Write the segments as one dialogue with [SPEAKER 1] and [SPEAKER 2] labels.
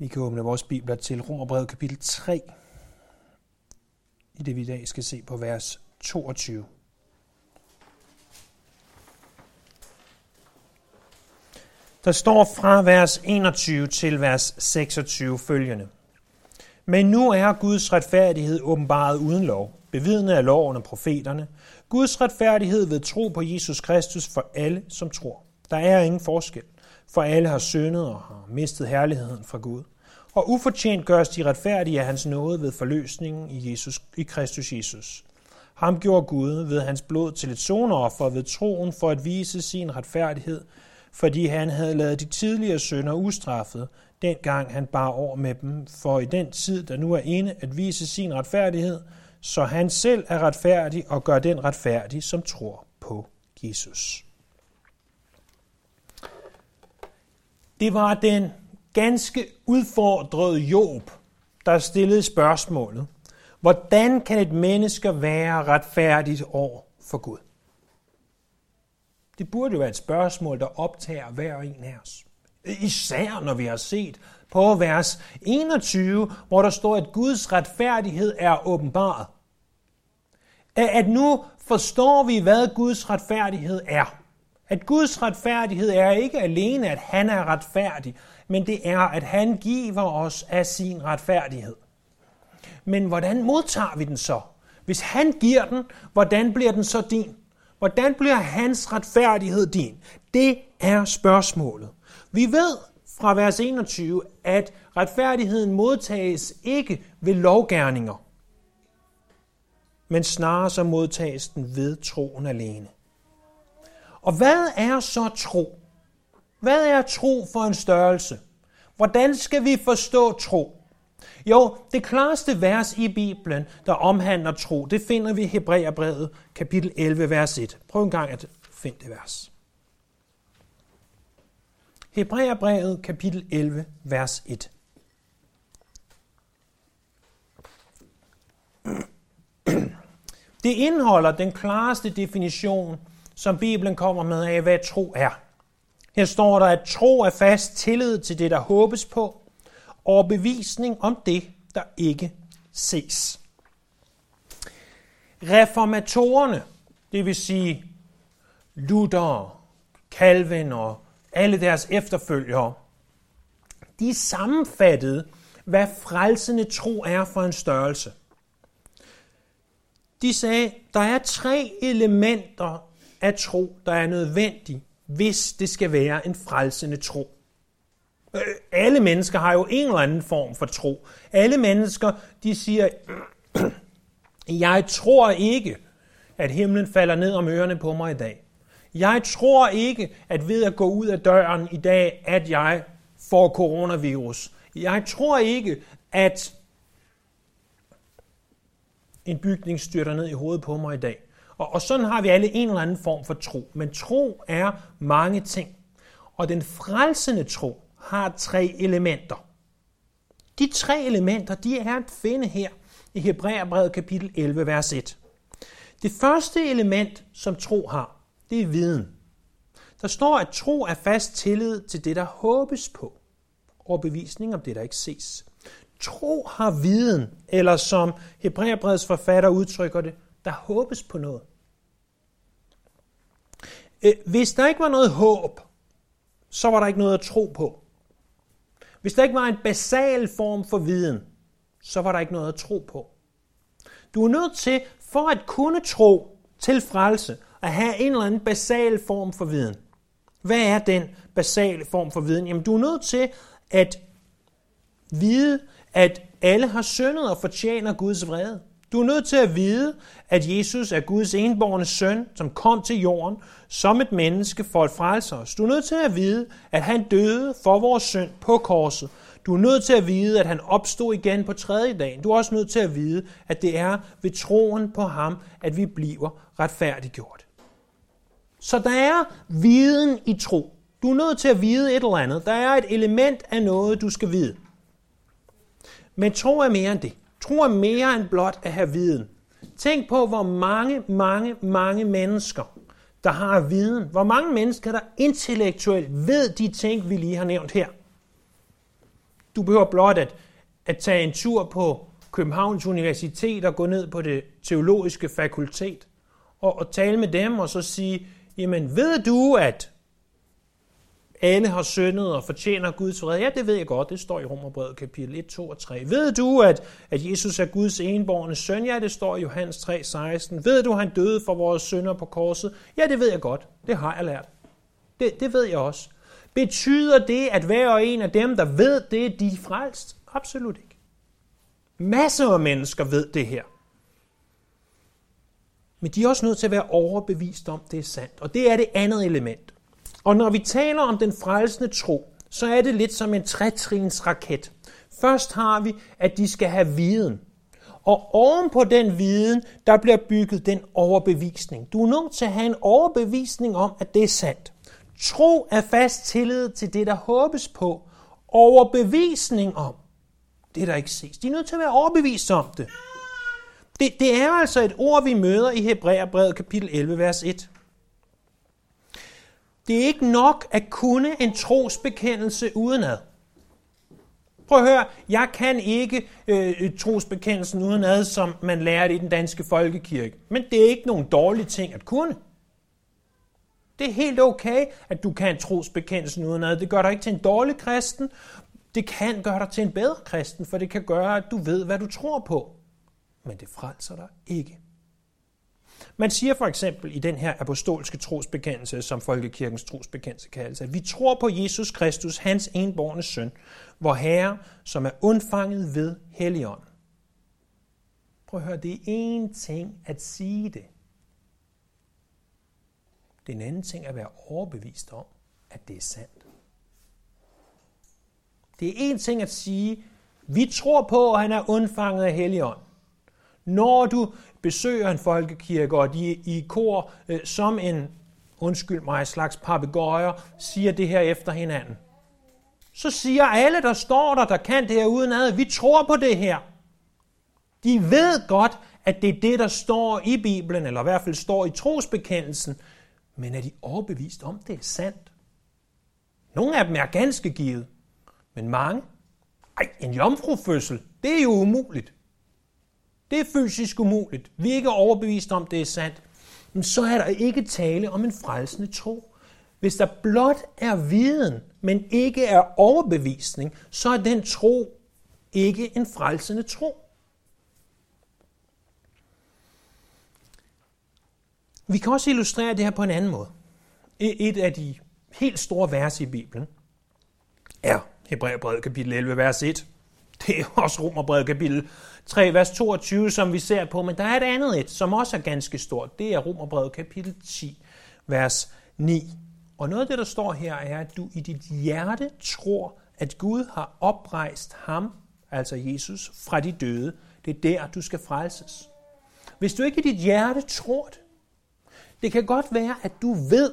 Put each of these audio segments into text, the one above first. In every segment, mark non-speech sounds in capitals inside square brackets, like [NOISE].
[SPEAKER 1] Vi kan åbne vores bibler til Romerbrevet kapitel 3, i det vi i dag skal se på vers 22. Der står fra vers 21 til vers 26 følgende. Men nu er Guds retfærdighed åbenbaret uden lov, bevidnet af loven og profeterne. Guds retfærdighed ved tro på Jesus Kristus for alle, som tror. Der er ingen forskel, for alle har syndet og har mistet herligheden fra Gud. Og ufortjent gøres de retfærdige af hans nåde ved forløsningen i, Jesus, i Kristus Jesus. Ham gjorde Gud ved hans blod til et sonoffer ved troen for at vise sin retfærdighed, fordi han havde lavet de tidligere sønder ustraffet, dengang han bar over med dem, for i den tid, der nu er inde, at vise sin retfærdighed, så han selv er retfærdig og gør den retfærdig, som tror på Jesus. Det var den ganske udfordrede Job, der stillede spørgsmålet, hvordan kan et menneske være retfærdigt over for Gud? Det burde jo være et spørgsmål, der optager hver en af os. Især når vi har set på vers 21, hvor der står, at Guds retfærdighed er åbenbaret. At nu forstår vi, hvad Guds retfærdighed er. At Guds retfærdighed er ikke alene, at han er retfærdig, men det er, at han giver os af sin retfærdighed. Men hvordan modtager vi den så? Hvis han giver den, hvordan bliver den så din? Hvordan bliver hans retfærdighed din? Det er spørgsmålet. Vi ved fra vers 21, at retfærdigheden modtages ikke ved lovgærninger, men snarere så modtages den ved troen alene. Og hvad er så tro? Hvad er tro for en størrelse? Hvordan skal vi forstå tro? Jo, det klareste vers i Bibelen, der omhandler tro, det finder vi i Hebræerbrevet, kapitel 11, vers 1. Prøv en gang at finde det vers. Hebræerbrevet, kapitel 11, vers 1. [CLEARS THROAT] Det indeholder den klareste definition, som Bibelen kommer med af, hvad tro er. Her står der, at tro er fast tillid til det, der håbes på, og bevisning om det, der ikke ses. Reformatorerne, det vil sige Luther, Calvin og alle deres efterfølgere, de sammenfattede, hvad frelsende tro er for en størrelse. De sagde, der er tre elementer af tro, der er nødvendig, hvis det skal være en frelsende tro. Øh, alle mennesker har jo en eller anden form for tro. Alle mennesker, de siger, [CLEARS THROAT] jeg tror ikke, at himlen falder ned om ørerne på mig i dag. Jeg tror ikke, at ved at gå ud af døren i dag, at jeg får coronavirus. Jeg tror ikke, at en bygning styrter ned i hovedet på mig i dag. Og, og sådan har vi alle en eller anden form for tro. Men tro er mange ting. Og den frelsende tro har tre elementer. De tre elementer, de er at finde her i Hebræerbrevet kapitel 11, vers 1. Det første element, som tro har, det er viden. Der står, at tro er fast tillid til det, der håbes på, og bevisning om det, der ikke ses. Tro har viden, eller som Hebræerbrevets forfatter udtrykker det, der håbes på noget. Øh, hvis der ikke var noget håb, så var der ikke noget at tro på. Hvis der ikke var en basal form for viden, så var der ikke noget at tro på. Du er nødt til, for at kunne tro til frelse, at have en eller anden basal form for viden. Hvad er den basale form for viden? Jamen, du er nødt til at vide, at alle har syndet og fortjener Guds vrede. Du er nødt til at vide, at Jesus er Guds enborne søn, som kom til jorden som et menneske for at frelse os. Du er nødt til at vide, at han døde for vores synd på korset. Du er nødt til at vide, at han opstod igen på tredje dag. Du er også nødt til at vide, at det er ved troen på ham, at vi bliver retfærdiggjort. Så der er viden i tro. Du er nødt til at vide et eller andet. Der er et element af noget, du skal vide. Men tro er mere end det. Tro er mere end blot at have viden. Tænk på, hvor mange, mange, mange mennesker, der har viden. Hvor mange mennesker, der intellektuelt ved de ting, vi lige har nævnt her. Du behøver blot at, at tage en tur på Københavns Universitet og gå ned på det teologiske fakultet og, og tale med dem og så sige, jamen ved du, at alle har syndet og fortjener Guds vrede. Ja, det ved jeg godt. Det står i Romerbrevet kapitel 1, 2 og 3. Ved du, at, at Jesus er Guds enborgne søn? Ja, det står i Johannes 3, 16. Ved du, at han døde for vores synder på korset? Ja, det ved jeg godt. Det har jeg lært. Det, det ved jeg også. Betyder det, at hver og en af dem, der ved det, de er frelst? Absolut ikke. Masser af mennesker ved det her. Men de er også nødt til at være overbevist om, det er sandt. Og det er det andet element. Og når vi taler om den frelsende tro, så er det lidt som en trætrins raket. Først har vi, at de skal have viden. Og oven på den viden, der bliver bygget den overbevisning. Du er nødt til at have en overbevisning om, at det er sandt. Tro er fast tillid til det, der håbes på. Overbevisning om det, der ikke ses. De er nødt til at være overbevist om det. Det, det er altså et ord, vi møder i Hebræerbrevet kapitel 11, vers 1. Det er ikke nok at kunne en trosbekendelse udenad. Prøv at høre, jeg kan ikke øh, trosbekendelsen udenad, som man lærer det i den danske folkekirke. Men det er ikke nogen dårlige ting at kunne. Det er helt okay, at du kan trosbekendelsen udenad. Det gør dig ikke til en dårlig kristen. Det kan gøre dig til en bedre kristen, for det kan gøre, at du ved, hvad du tror på. Men det frelser dig ikke. Man siger for eksempel i den her apostolske trosbekendelse, som Folkekirkens trosbekendelse kaldes, at vi tror på Jesus Kristus, hans enborne søn, hvor Herre, som er undfanget ved Helligånd. Prøv at høre, det er én ting at sige det. Det er en anden ting at være overbevist om, at det er sandt. Det er én ting at sige, vi tror på, at han er undfanget af Helligånd. Når du besøger en folkekirke, og de i kor øh, som en, undskyld mig, slags papegøjer, siger det her efter hinanden. Så siger alle, der står der, der kan det her udenad, vi tror på det her. De ved godt, at det er det, der står i Bibelen, eller i hvert fald står i trosbekendelsen, men er de overbevist om, det er sandt? Nogle af dem er ganske givet, men mange, ej, en jomfrufødsel, det er jo umuligt. Det er fysisk umuligt. Vi er ikke overbevist om, det er sandt. Men så er der ikke tale om en frelsende tro. Hvis der blot er viden, men ikke er overbevisning, så er den tro ikke en frelsende tro. Vi kan også illustrere det her på en anden måde. E-, et af de helt store vers i Bibelen er Hebræerbrevet kapitel 11, vers 1. Det er også Romerbrevet kapitel 3, vers 22, som vi ser på, men der er et andet et, som også er ganske stort. Det er Romerbrevet kapitel 10, vers 9. Og noget af det, der står her, er, at du i dit hjerte tror, at Gud har oprejst ham, altså Jesus, fra de døde. Det er der, du skal frelses. Hvis du ikke i dit hjerte tror det, det kan godt være, at du ved,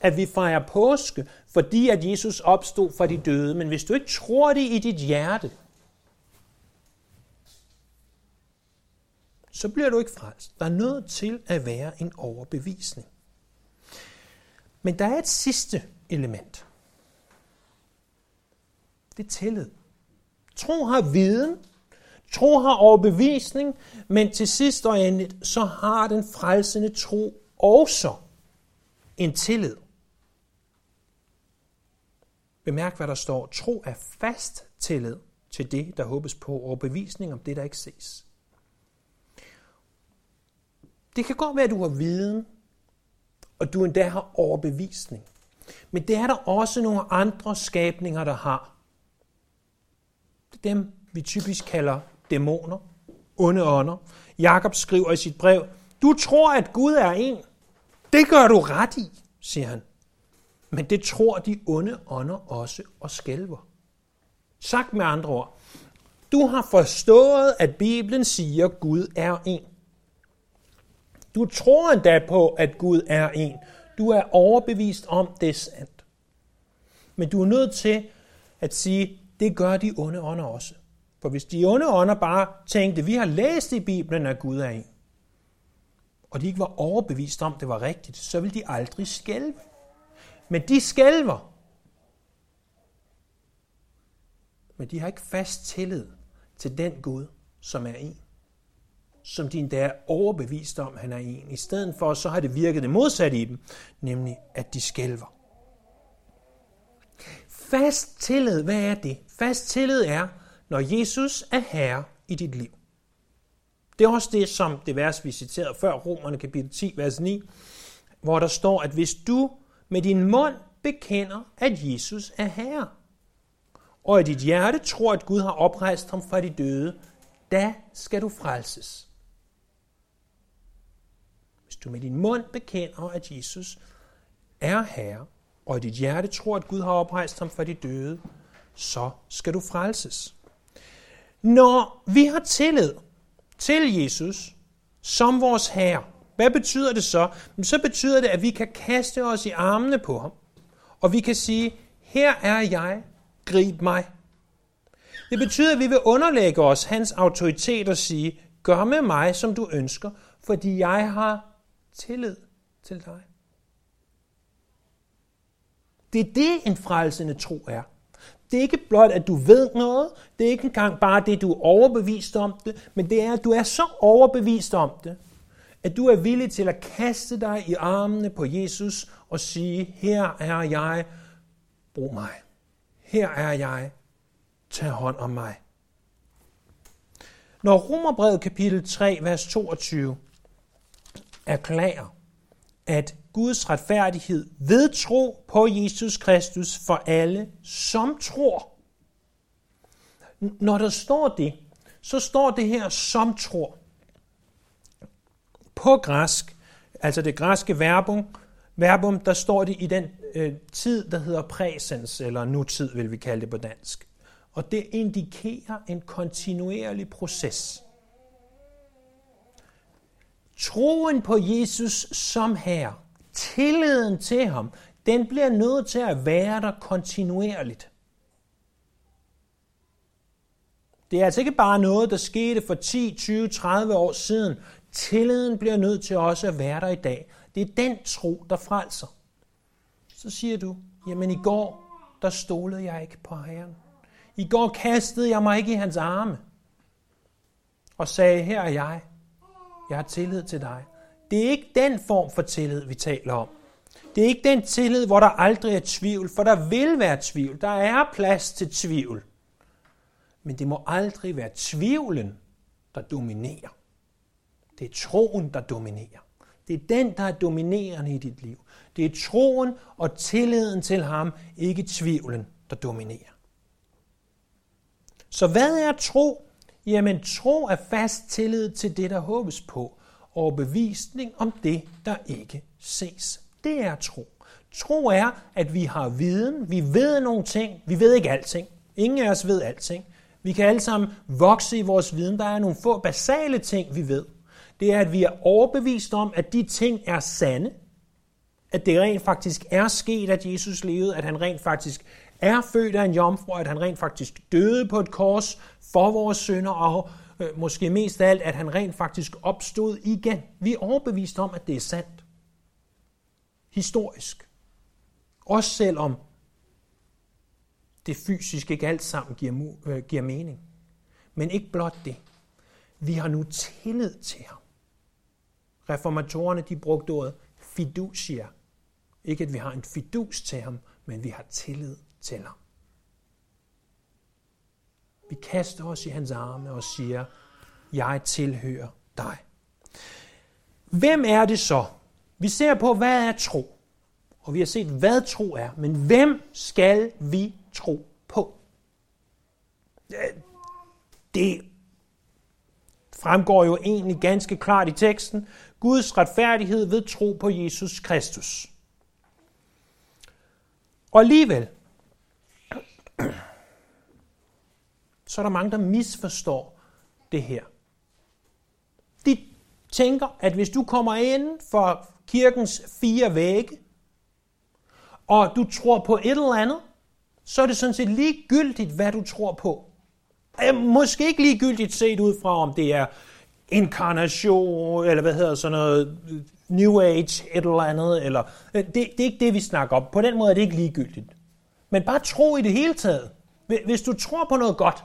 [SPEAKER 1] at vi fejrer påske, fordi at Jesus opstod fra de døde, men hvis du ikke tror det i dit hjerte, så bliver du ikke frelst. Der er nødt til at være en overbevisning. Men der er et sidste element. Det er tillid. Tro har viden, tro har overbevisning, men til sidst og endeligt, så har den frelsende tro også en tillid. Bemærk, hvad der står. Tro er fast tillid til det, der håbes på, og bevisning om det, der ikke ses. Det kan godt være, at du har viden, og du endda har overbevisning. Men det er der også nogle andre skabninger, der har. Det er dem, vi typisk kalder dæmoner, onde ånder. Jakob skriver i sit brev, du tror, at Gud er en. Det gør du ret i, siger han. Men det tror de onde ånder også og skælver. Sagt med andre ord, du har forstået, at Bibelen siger, at Gud er en. Du tror endda på, at Gud er en. Du er overbevist om, det er sandt. Men du er nødt til at sige, det gør de onde ånder også. For hvis de onde ånder bare tænkte, vi har læst i Bibelen, at Gud er en, og de ikke var overbevist om, det var rigtigt, så ville de aldrig skælve. Men de skælver. men de har ikke fast tillid til den Gud, som er en. Som de endda er overbevist om, han er en. I stedet for, så har det virket det modsatte i dem, nemlig at de skælver. Fast tillid, hvad er det? Fast tillid er, når Jesus er herre i dit liv. Det er også det, som det vers, vi citerede før, Romerne kapitel 10, vers 9, hvor der står, at hvis du med din mund bekender, at Jesus er herre, og i dit hjerte tror, at Gud har oprejst ham fra de døde, da skal du frelses. Du med din mund bekender, at Jesus er herre, og i dit hjerte tror, at Gud har oprejst ham fra de døde, så skal du frelses. Når vi har tillid til Jesus som vores Herre, hvad betyder det så? Så betyder det, at vi kan kaste os i armene på ham, og vi kan sige, her er jeg, grib mig. Det betyder, at vi vil underlægge os hans autoritet og sige, gør med mig, som du ønsker, fordi jeg har tillid til dig. Det er det, en frelsende tro er. Det er ikke blot, at du ved noget. Det er ikke engang bare det, du er overbevist om det. Men det er, at du er så overbevist om det, at du er villig til at kaste dig i armene på Jesus og sige, her er jeg, brug mig. Her er jeg, tag hånd om mig. Når Romerbrevet kapitel 3, vers 22 erklærer, at Guds retfærdighed ved tro på Jesus Kristus for alle, som tror. Når der står det, så står det her som tror. På græsk, altså det græske verbum, verbum der står det i den øh, tid, der hedder præsens, eller nutid vil vi kalde det på dansk. Og det indikerer en kontinuerlig proces. Troen på Jesus som Herre tilliden til ham, den bliver nødt til at være der kontinuerligt. Det er altså ikke bare noget, der skete for 10, 20, 30 år siden. Tilliden bliver nødt til også at være der i dag. Det er den tro, der frelser. Så siger du, jamen i går, der stolede jeg ikke på Herren. I går kastede jeg mig ikke i hans arme og sagde, her er jeg. Jeg har tillid til dig. Det er ikke den form for tillid, vi taler om. Det er ikke den tillid, hvor der aldrig er tvivl, for der vil være tvivl. Der er plads til tvivl. Men det må aldrig være tvivlen, der dominerer. Det er troen, der dominerer. Det er den, der er dominerende i dit liv. Det er troen og tilliden til ham, ikke tvivlen, der dominerer. Så hvad er tro? Jamen tro er fast tillid til det, der håbes på, og bevisning om det, der ikke ses. Det er tro. Tro er, at vi har viden, vi ved nogle ting, vi ved ikke alting. Ingen af os ved alting. Vi kan alle sammen vokse i vores viden. Der er nogle få basale ting, vi ved. Det er, at vi er overbevist om, at de ting er sande. At det rent faktisk er sket, at Jesus levede. At han rent faktisk er født af en jomfru. At han rent faktisk døde på et kors for vores sønder og øh, måske mest af alt, at han rent faktisk opstod igen. Vi er overbevist om, at det er sandt. Historisk. Også selvom det fysisk ikke alt sammen giver, øh, giver mening. Men ikke blot det. Vi har nu tillid til ham. Reformatorerne de brugte ordet fiducia. Ikke at vi har en fidus til ham, men vi har tillid til. Vi kaster os i hans arme og siger, jeg tilhører dig. Hvem er det så? Vi ser på, hvad er tro? Og vi har set, hvad tro er. Men hvem skal vi tro på? Det fremgår jo egentlig ganske klart i teksten. Guds retfærdighed ved tro på Jesus Kristus. Og alligevel, så er der mange, der misforstår det her. De tænker, at hvis du kommer ind for kirkens fire vægge, og du tror på et eller andet, så er det sådan set ligegyldigt, hvad du tror på. Øh, måske ikke ligegyldigt set ud fra, om det er inkarnation, eller hvad hedder sådan noget, New Age, et eller andet, eller, øh, det, det er ikke det, vi snakker om. På den måde er det ikke ligegyldigt. Men bare tro i det hele taget. Hvis du tror på noget godt,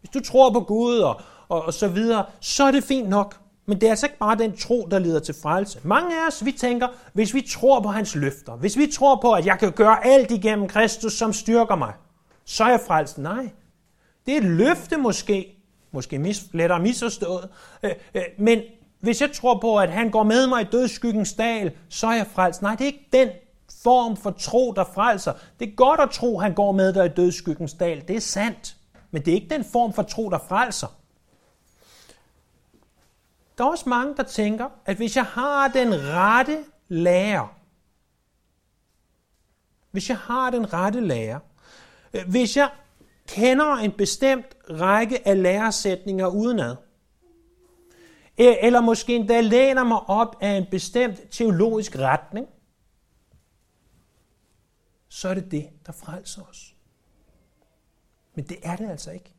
[SPEAKER 1] hvis du tror på Gud og, og, og så videre, så er det fint nok. Men det er altså ikke bare den tro, der leder til frelse. Mange af os, vi tænker, hvis vi tror på hans løfter, hvis vi tror på, at jeg kan gøre alt igennem Kristus, som styrker mig, så er jeg frelst. Nej, det er et løfte måske, måske mis, lettere misforstået, øh, øh, men hvis jeg tror på, at han går med mig i dødsskyggens dal, så er jeg frelst. Nej, det er ikke den form for tro, der frelser. Det er godt at tro, han går med dig i dødsskyggens dal. Det er sandt. Men det er ikke den form for tro, der frelser. Der er også mange, der tænker, at hvis jeg har den rette lærer, hvis jeg har den rette lærer, øh, hvis jeg kender en bestemt række af læresætninger udenad, e- eller måske endda læner mig op af en bestemt teologisk retning, så er det det, der frelser os. Men det er det altså ikke.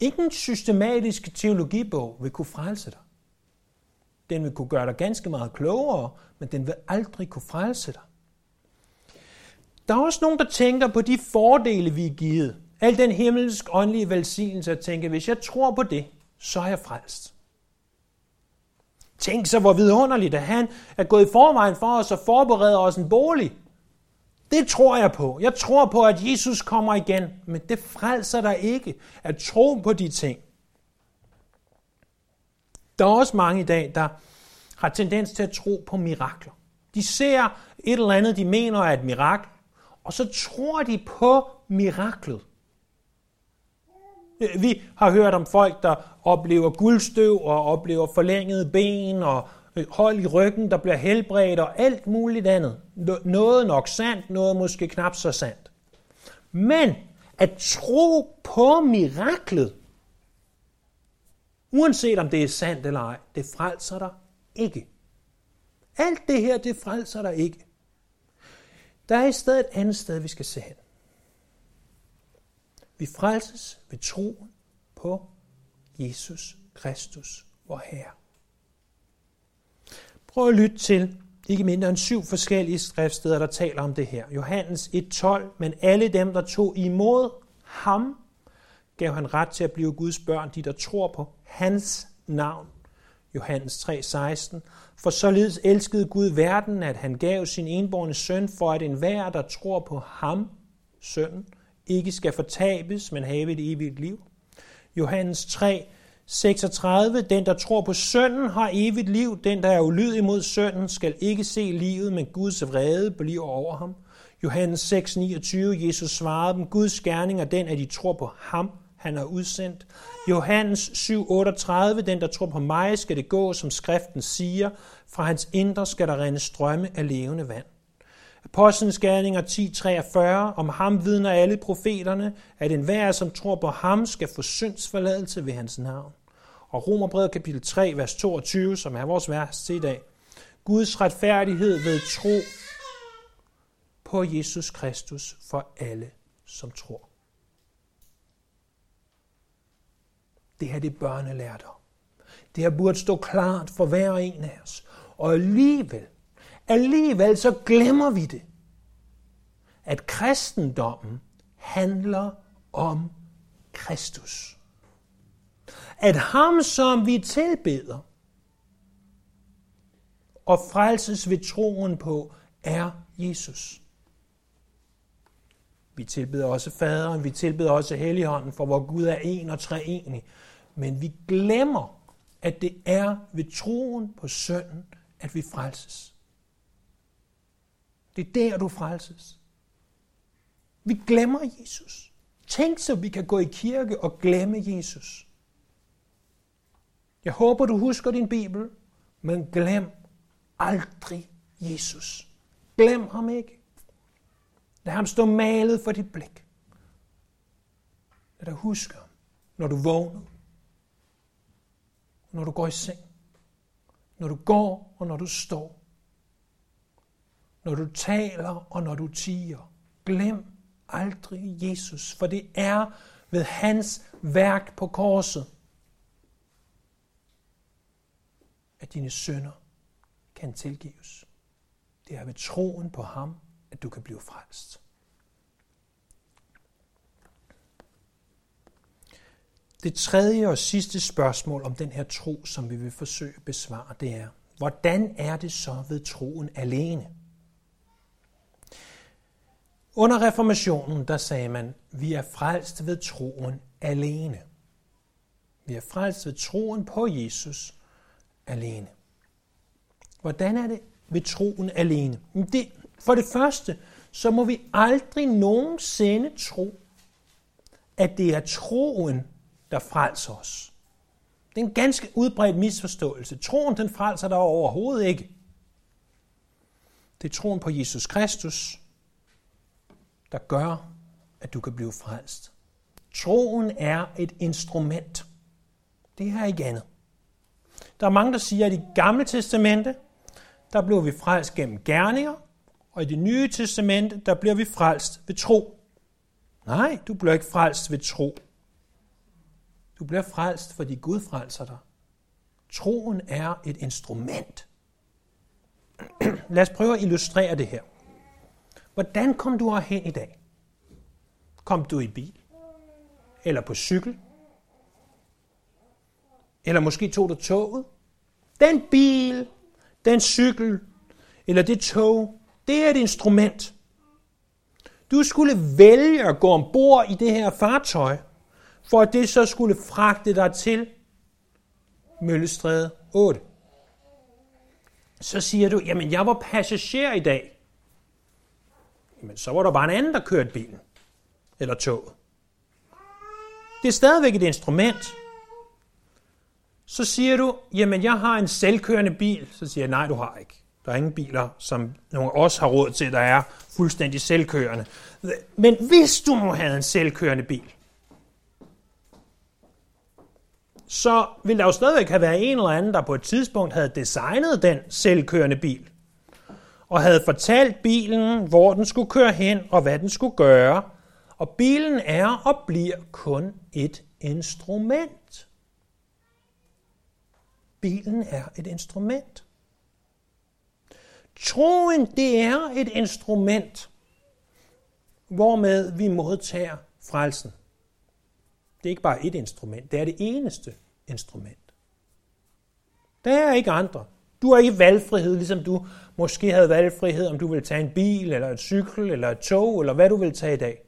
[SPEAKER 1] Ingen systematisk teologibog vil kunne frelse dig. Den vil kunne gøre dig ganske meget klogere, men den vil aldrig kunne frelse dig. Der er også nogen, der tænker på de fordele, vi er givet. Al den himmelsk åndelige velsignelse, at tænke, hvis jeg tror på det, så er jeg frelst. Tænk så, hvor vidunderligt, at han er gået i forvejen for os og forbereder os en bolig. Det tror jeg på. Jeg tror på, at Jesus kommer igen, men det frelser dig ikke at tro på de ting. Der er også mange i dag, der har tendens til at tro på mirakler. De ser et eller andet, de mener er et mirakel, og så tror de på miraklet. Vi har hørt om folk, der oplever guldstøv og oplever forlængede ben og øh, hold i ryggen, der bliver helbredt og alt muligt andet. Noget nok sandt, noget måske knap så sandt. Men at tro på miraklet, uanset om det er sandt eller ej, det frelser dig ikke. Alt det her, det frelser dig ikke. Der er i stedet et andet sted, vi skal se hen. Vi frelses ved troen på Jesus Kristus, vor Herre. Prøv at lytte til ikke mindre end syv forskellige skriftsteder, der taler om det her. Johannes 1.12, men alle dem, der tog imod ham, gav han ret til at blive Guds børn, de der tror på hans navn. Johannes 3:16. For således elskede Gud verden, at han gav sin enborne søn, for at enhver, der tror på ham, sønnen, ikke skal fortabes, men have et evigt liv. Johannes 3, 36. Den, der tror på sønnen, har evigt liv. Den, der er ulydig mod sønnen, skal ikke se livet, men Guds vrede bliver over ham. Johannes 6, 29. Jesus svarede dem, Guds gerning er den, at de tror på ham, han har udsendt. Johannes 7, 38. Den, der tror på mig, skal det gå, som skriften siger. Fra hans indre skal der rende strømme af levende vand. Apostlenes gerninger 10.43. Om ham vidner alle profeterne, at enhver, som tror på ham, skal få syndsforladelse ved hans navn. Og Romerbrevet kapitel 3, vers 22, som er vores vers til i dag. Guds retfærdighed ved tro på Jesus Kristus for alle, som tror. Det her det er børnelærdom. Det her burde stå klart for hver en af os. Og alligevel, alligevel så glemmer vi det. At kristendommen handler om Kristus at ham, som vi tilbeder og frelses ved troen på, er Jesus. Vi tilbeder også faderen, vi tilbeder også helligånden, for hvor Gud er en og treenig. Men vi glemmer, at det er ved troen på sønnen, at vi frelses. Det er der, du frelses. Vi glemmer Jesus. Tænk så, vi kan gå i kirke og glemme Jesus. Jeg håber, du husker din Bibel, men glem aldrig Jesus. Glem ham ikke. Lad ham stå malet for dit blik. Lad dig huske ham, når du vågner, når du går i seng, når du går og når du står, når du taler og når du tiger. Glem aldrig Jesus, for det er ved hans værk på korset, at dine sønder kan tilgives. Det er ved troen på ham, at du kan blive frelst. Det tredje og sidste spørgsmål om den her tro, som vi vil forsøge at besvare, det er, hvordan er det så ved troen alene? Under reformationen, der sagde man, vi er frelst ved troen alene. Vi er frelst ved troen på Jesus alene. Hvordan er det ved troen alene? Det, for det første, så må vi aldrig nogensinde tro, at det er troen, der frelser os. Det er en ganske udbredt misforståelse. Troen, den frelser dig overhovedet ikke. Det er troen på Jesus Kristus, der gør, at du kan blive frelst. Troen er et instrument. Det er ikke andet. Der er mange, der siger, at i Gamle Testamente, der blev vi frelst gennem gerninger, og i det nye testamente, der bliver vi frelst ved tro. Nej, du bliver ikke frelst ved tro. Du bliver frelst, fordi Gud frelser dig. Troen er et instrument. [CLEARS THROAT] Lad os prøve at illustrere det her. Hvordan kom du hen i dag? Kom du i bil? Eller på cykel? Eller måske tog du toget? Den bil, den cykel eller det tog, det er et instrument. Du skulle vælge at gå ombord i det her fartøj, for at det så skulle fragte dig til Møllestræde 8. Så siger du, jamen jeg var passager i dag. Men så var der bare en anden, der kørte bilen. Eller toget. Det er stadigvæk et instrument. Så siger du, jamen jeg har en selvkørende bil. Så siger jeg, nej du har ikke. Der er ingen biler, som nogle af os har råd til, der er fuldstændig selvkørende. Men hvis du nu havde en selvkørende bil, så ville der jo stadigvæk have været en eller anden, der på et tidspunkt havde designet den selvkørende bil, og havde fortalt bilen, hvor den skulle køre hen, og hvad den skulle gøre. Og bilen er og bliver kun et instrument. Bilen er et instrument. Troen, det er et instrument, hvormed vi modtager frelsen. Det er ikke bare et instrument, det er det eneste instrument. Der er ikke andre. Du har ikke valgfrihed, ligesom du måske havde valgfrihed, om du vil tage en bil, eller et cykel, eller et tog, eller hvad du vil tage i dag.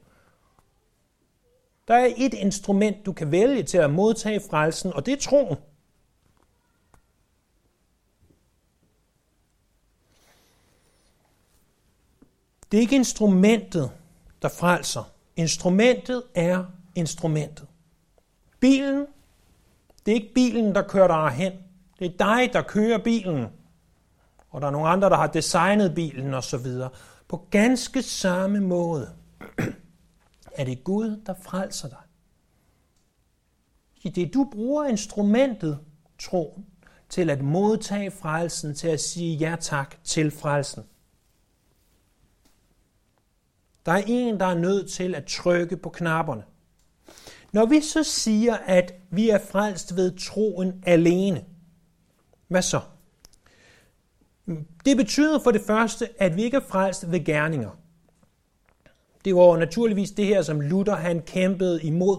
[SPEAKER 1] Der er et instrument, du kan vælge til at modtage frelsen, og det er troen. Det er ikke instrumentet, der frelser. Instrumentet er instrumentet. Bilen, det er ikke bilen, der kører dig hen. Det er dig, der kører bilen. Og der er nogle andre, der har designet bilen osv. På ganske samme måde [CLEARS THROAT] er det Gud, der frelser dig. I det du bruger instrumentet, troen, til at modtage frelsen, til at sige ja tak til frelsen. Der er en, der er nødt til at trykke på knapperne. Når vi så siger, at vi er frelst ved troen alene, hvad så? Det betyder for det første, at vi ikke er frelst ved gerninger. Det var naturligvis det her, som Luther han kæmpede imod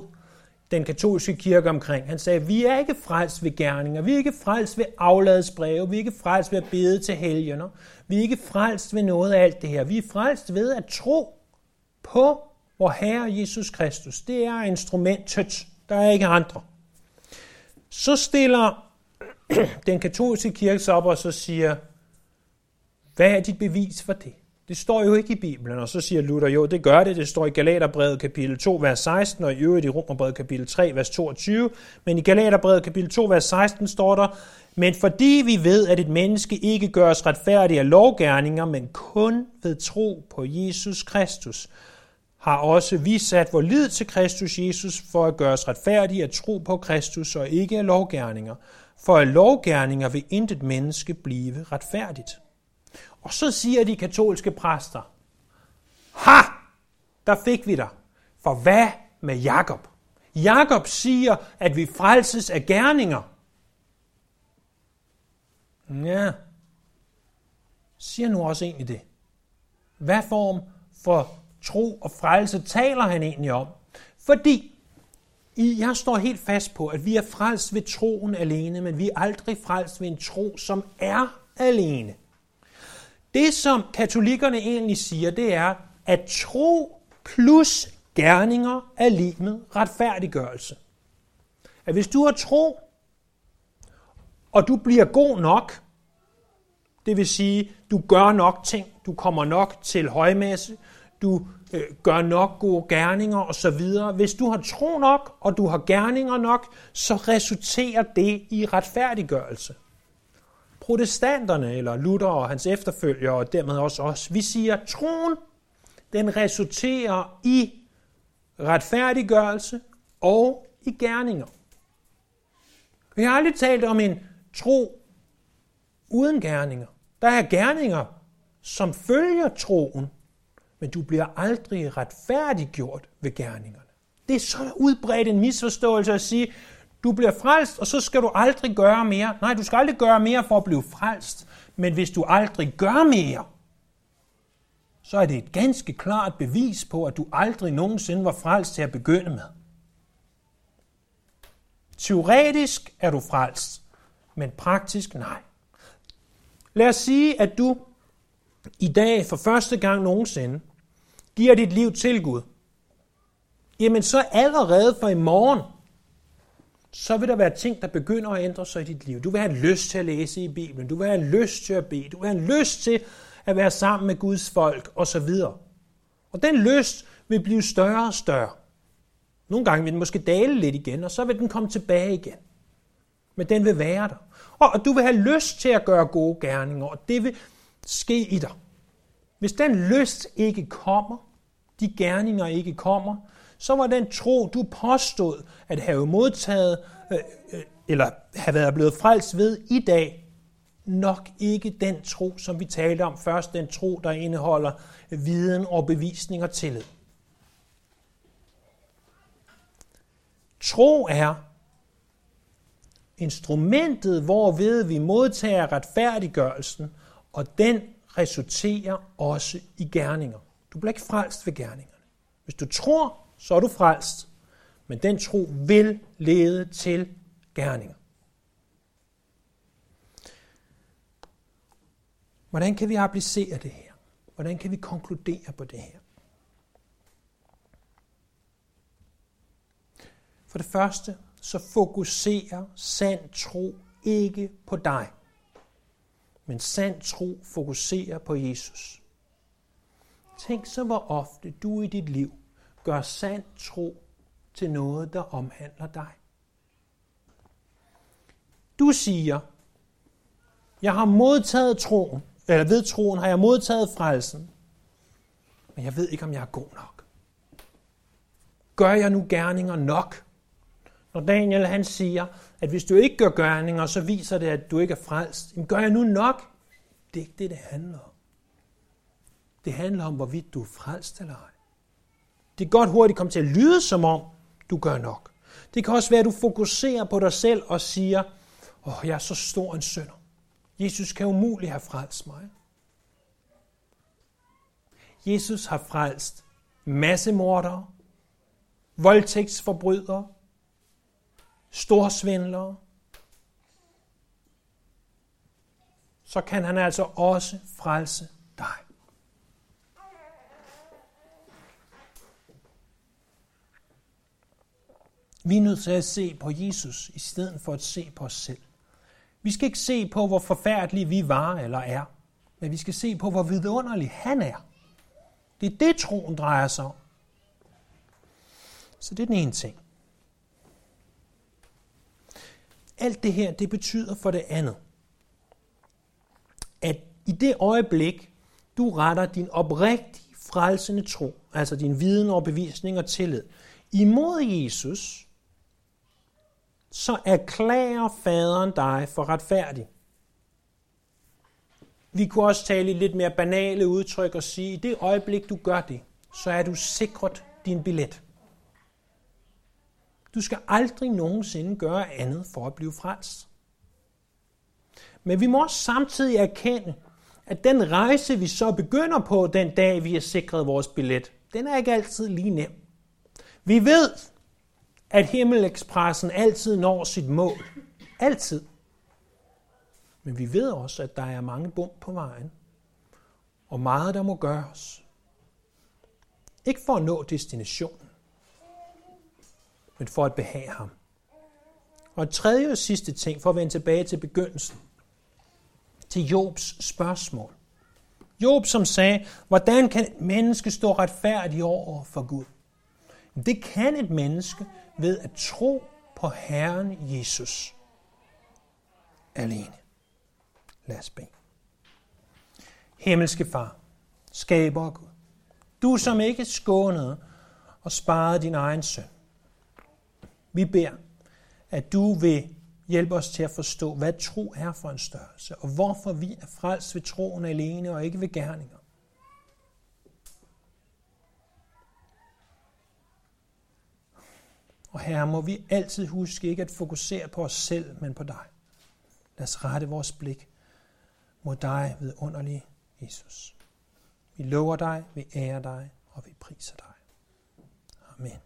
[SPEAKER 1] den katolske kirke omkring. Han sagde, vi er ikke frelst ved gerninger, vi er ikke frelst ved afladsbreve, vi er ikke frelst ved at bede til helgener, vi er ikke frelst ved noget af alt det her. Vi er frelst ved at tro på vor Herre Jesus Kristus. Det er instrumentet. Der er ikke andre. Så stiller [CLEARS THROAT] den katolske kirke så op og så siger, hvad er dit bevis for det? Det står jo ikke i Bibelen, og så siger Luther, jo, det gør det. Det står i Galaterbrevet kapitel 2, vers 16, og i øvrigt i Romerbrevet kapitel 3, vers 22. Men i Galaterbrevet kapitel 2, vers 16 står der, men fordi vi ved, at et menneske ikke gøres retfærdig af lovgærninger, men kun ved tro på Jesus Kristus, har også vi sat vor lid til Kristus Jesus for at gøre os retfærdige af tro på Kristus og ikke af lovgærninger. For af lovgærninger vil intet menneske blive retfærdigt. Og så siger de katolske præster, Ha! Der fik vi dig. For hvad med Jakob? Jakob siger, at vi frelses af gerninger. Ja, siger nu også egentlig det. Hvad form for tro og frelse taler han egentlig om? Fordi jeg står helt fast på, at vi er frelst ved troen alene, men vi er aldrig frelst ved en tro, som er alene. Det, som katolikkerne egentlig siger, det er, at tro plus gerninger er lige med retfærdiggørelse. At hvis du har tro, og du bliver god nok, det vil sige, du gør nok ting, du kommer nok til højmesse, du øh, gør nok gode gerninger osv. Hvis du har tro nok, og du har gerninger nok, så resulterer det i retfærdiggørelse. Protestanterne, eller Luther og hans efterfølgere, og dermed også os, vi siger, at troen, den resulterer i retfærdiggørelse og i gerninger. Vi har aldrig talt om en tro uden gerninger. Der er gerninger, som følger troen, men du bliver aldrig retfærdiggjort ved gerningerne. Det er så udbredt en misforståelse at sige, du bliver frelst, og så skal du aldrig gøre mere. Nej, du skal aldrig gøre mere for at blive frelst. Men hvis du aldrig gør mere, så er det et ganske klart bevis på, at du aldrig nogensinde var frelst til at begynde med. Teoretisk er du frelst, men praktisk nej. Lad os sige, at du i dag for første gang nogensinde giver dit liv til Gud. Jamen så allerede for i morgen, så vil der være ting, der begynder at ændre sig i dit liv. Du vil have lyst til at læse i Bibelen, du vil have lyst til at bede, du vil have lyst til at være sammen med Guds folk osv. Og den lyst vil blive større og større. Nogle gange vil den måske dale lidt igen, og så vil den komme tilbage igen. Men den vil være der. Og du vil have lyst til at gøre gode gerninger, og det vil ske i dig. Hvis den lyst ikke kommer, de gerninger ikke kommer, så var den tro, du påstod at have modtaget, øh, øh, eller have været blevet frelst ved i dag, nok ikke den tro, som vi talte om først, den tro, der indeholder viden og bevisning og tillid. Tro er instrumentet, hvorved vi modtager retfærdiggørelsen, og den resulterer også i gerninger. Du bliver ikke frelst ved gerningerne. Hvis du tror, så er du frelst, men den tro vil lede til gerninger. Hvordan kan vi applicere det her? Hvordan kan vi konkludere på det her? For det første, så fokuserer sand tro ikke på dig, men sand tro fokuserer på Jesus. Tænk så, hvor ofte du i dit liv gør sand tro til noget, der omhandler dig. Du siger, jeg har modtaget troen, eller ved troen har jeg modtaget frelsen, men jeg ved ikke, om jeg er god nok. Gør jeg nu gerninger nok? Når Daniel han siger, at hvis du ikke gør gerninger, så viser det, at du ikke er frelst. Jamen, gør jeg nu nok? Det er ikke det, det handler om. Det handler om, hvorvidt du er frelst eller ej. Det kan godt hurtigt komme til at lyde, som om du gør nok. Det kan også være, at du fokuserer på dig selv og siger, åh, oh, jeg er så stor en synder. Jesus kan umuligt have frelst mig. Jesus har frelst massemordere, voldtægtsforbrydere, storsvindlere, så kan han altså også frelse dig. Vi er nødt til at se på Jesus, i stedet for at se på os selv. Vi skal ikke se på, hvor forfærdelige vi var eller er, men vi skal se på, hvor vidunderlig han er. Det er det, troen drejer sig om. Så det er den ene ting. Alt det her, det betyder for det andet, at i det øjeblik, du retter din oprigtig frelsende tro, altså din viden og bevisning og tillid, imod Jesus, så erklærer faderen dig for retfærdig. Vi kunne også tale i lidt mere banale udtryk og sige, at i det øjeblik, du gør det, så er du sikret din billet. Du skal aldrig nogensinde gøre andet for at blive frelst. Men vi må også samtidig erkende, at den rejse, vi så begynder på den dag, vi har sikret vores billet, den er ikke altid lige nem. Vi ved, at Himmelekspressen altid når sit mål. Altid. Men vi ved også, at der er mange bump på vejen. Og meget, der må gøres. Ikke for at nå destinationen, men for at behage ham. Og tredje og sidste ting, for at vende tilbage til begyndelsen, til Jobs spørgsmål. Job, som sagde, hvordan kan et menneske stå retfærdigt over for Gud? Det kan et menneske ved at tro på Herren Jesus alene. Lad os bede. Himmelske Far, skaber Gud, du som ikke skånede og sparede din egen søn. Vi beder, at du vil hjælpe os til at forstå, hvad tro er for en størrelse, og hvorfor vi er frelst ved troen alene og ikke ved gerninger. Og her må vi altid huske ikke at fokusere på os selv, men på dig. Lad os rette vores blik mod dig, ved underlig Jesus. Vi lover dig, vi ærer dig, og vi priser dig. Amen.